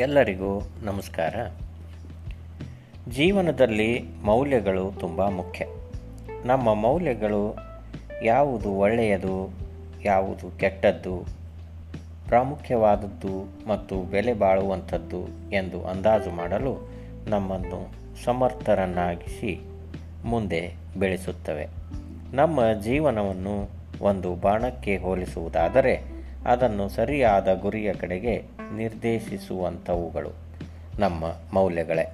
ಎಲ್ಲರಿಗೂ ನಮಸ್ಕಾರ. ಜೀವನದಲ್ಲಿ ಮೌಲ್ಯಗಳು ತುಂಬ ಮುಖ್ಯ. ನಮ್ಮ ಮೌಲ್ಯಗಳು ಯಾವುದು ಒಳ್ಳೆಯದು, ಯಾವುದು ಕೆಟ್ಟದ್ದು, ಪ್ರಾಮುಖ್ಯವಾದದ್ದು ಮತ್ತು ಬೆಲೆ ಬಾಳುವಂಥದ್ದು ಎಂದು ಅಂದಾಜು ಮಾಡಲು ನಮ್ಮನ್ನು ಸಮರ್ಥರನ್ನಾಗಿಸಿ ಮುಂದೆ ಬೆಳೆಸುತ್ತವೆ. ನಮ್ಮ ಜೀವನವನ್ನು ಒಂದು ಬಾಣಕ್ಕೆ ಹೋಲಿಸುವುದಾದರೆ ಅದನ್ನು ಸರಿಯಾದ ಗುರಿಯ ಕಡೆಗೆ ನಿರ್ದೇಶಿಸುವಂಥವುಗಳು ನಮ್ಮ ಮೌಲ್ಯಗಳೇ.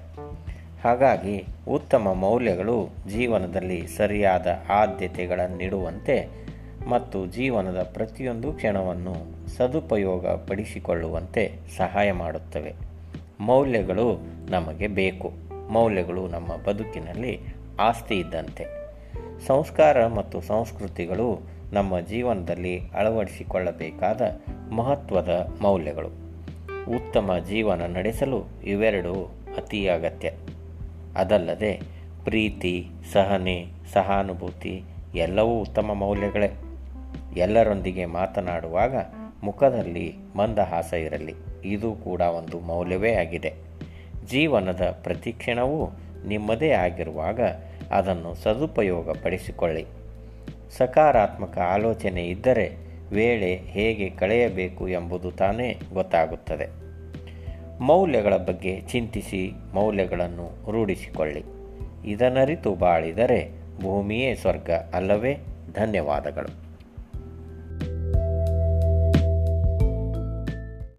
ಹಾಗಾಗಿ ಉತ್ತಮ ಮೌಲ್ಯಗಳು ಜೀವನದಲ್ಲಿ ಸರಿಯಾದ ಆದ್ಯತೆಗಳನ್ನಿಡುವಂತೆ ಮತ್ತು ಜೀವನದ ಪ್ರತಿಯೊಂದು ಕ್ಷಣವನ್ನು ಸದುಪಯೋಗ ಪಡಿಸಿಕೊಳ್ಳುವಂತೆ ಸಹಾಯ ಮಾಡುತ್ತವೆ. ಮೌಲ್ಯಗಳು ನಮಗೆ ಬೇಕು. ಮೌಲ್ಯಗಳು ನಮ್ಮ ಬದುಕಿನಲ್ಲಿ ಆಸ್ತಿ ಇದ್ದಂತೆ. ಸಂಸ್ಕಾರ ಮತ್ತು ಸಂಸ್ಕೃತಿಗಳು ನಮ್ಮ ಜೀವನದಲ್ಲಿ ಅಳವಡಿಸಿಕೊಳ್ಳಬೇಕಾದ ಮಹತ್ವದ ಮೌಲ್ಯಗಳು. ಉತ್ತಮ ಜೀವನ ನಡೆಸಲು ಇವೆರಡು ಅತಿ ಅಗತ್ಯ. ಅದಲ್ಲದೆ ಪ್ರೀತಿ, ಸಹನೆ, ಸಹಾನುಭೂತಿ ಎಲ್ಲವೂ ಉತ್ತಮ ಮೌಲ್ಯಗಳೇ. ಎಲ್ಲರೊಂದಿಗೆ ಮಾತನಾಡುವಾಗ ಮುಖದಲ್ಲಿ ಮಂದಹಾಸ ಇರಲಿ. ಇದು ಕೂಡ ಒಂದು ಮೌಲ್ಯವೇ ಆಗಿದೆ. ಜೀವನದ ಪ್ರತಿ ಕ್ಷಣವೂ ನಿಮ್ಮದೇ ಆಗಿರುವಾಗ ಅದನ್ನು ಸದುಪಯೋಗ ಪಡಿಸಿಕೊಳ್ಳಿ ಸಕಾರಾತ್ಮಕ ಆಲೋಚನೆ ಇದ್ದರೆ ವೇಳೆ ಹೇಗೆ ಕಳೆಯಬೇಕು ಎಂಬುದು ತಾನೇ ಗೊತ್ತಾಗುತ್ತದೆ. ಮೌಲ್ಯಗಳ ಬಗ್ಗೆ ಚಿಂತಿಸಿ ಮೌಲ್ಯಗಳನ್ನು ರೂಢಿಸಿಕೊಳ್ಳಿ. ಇದನ್ನರಿತು ಬಾಳಿದರೆ ಭೂಮಿಯೇ ಸ್ವರ್ಗ ಅಲ್ಲವೇ? ಧನ್ಯವಾದಗಳು.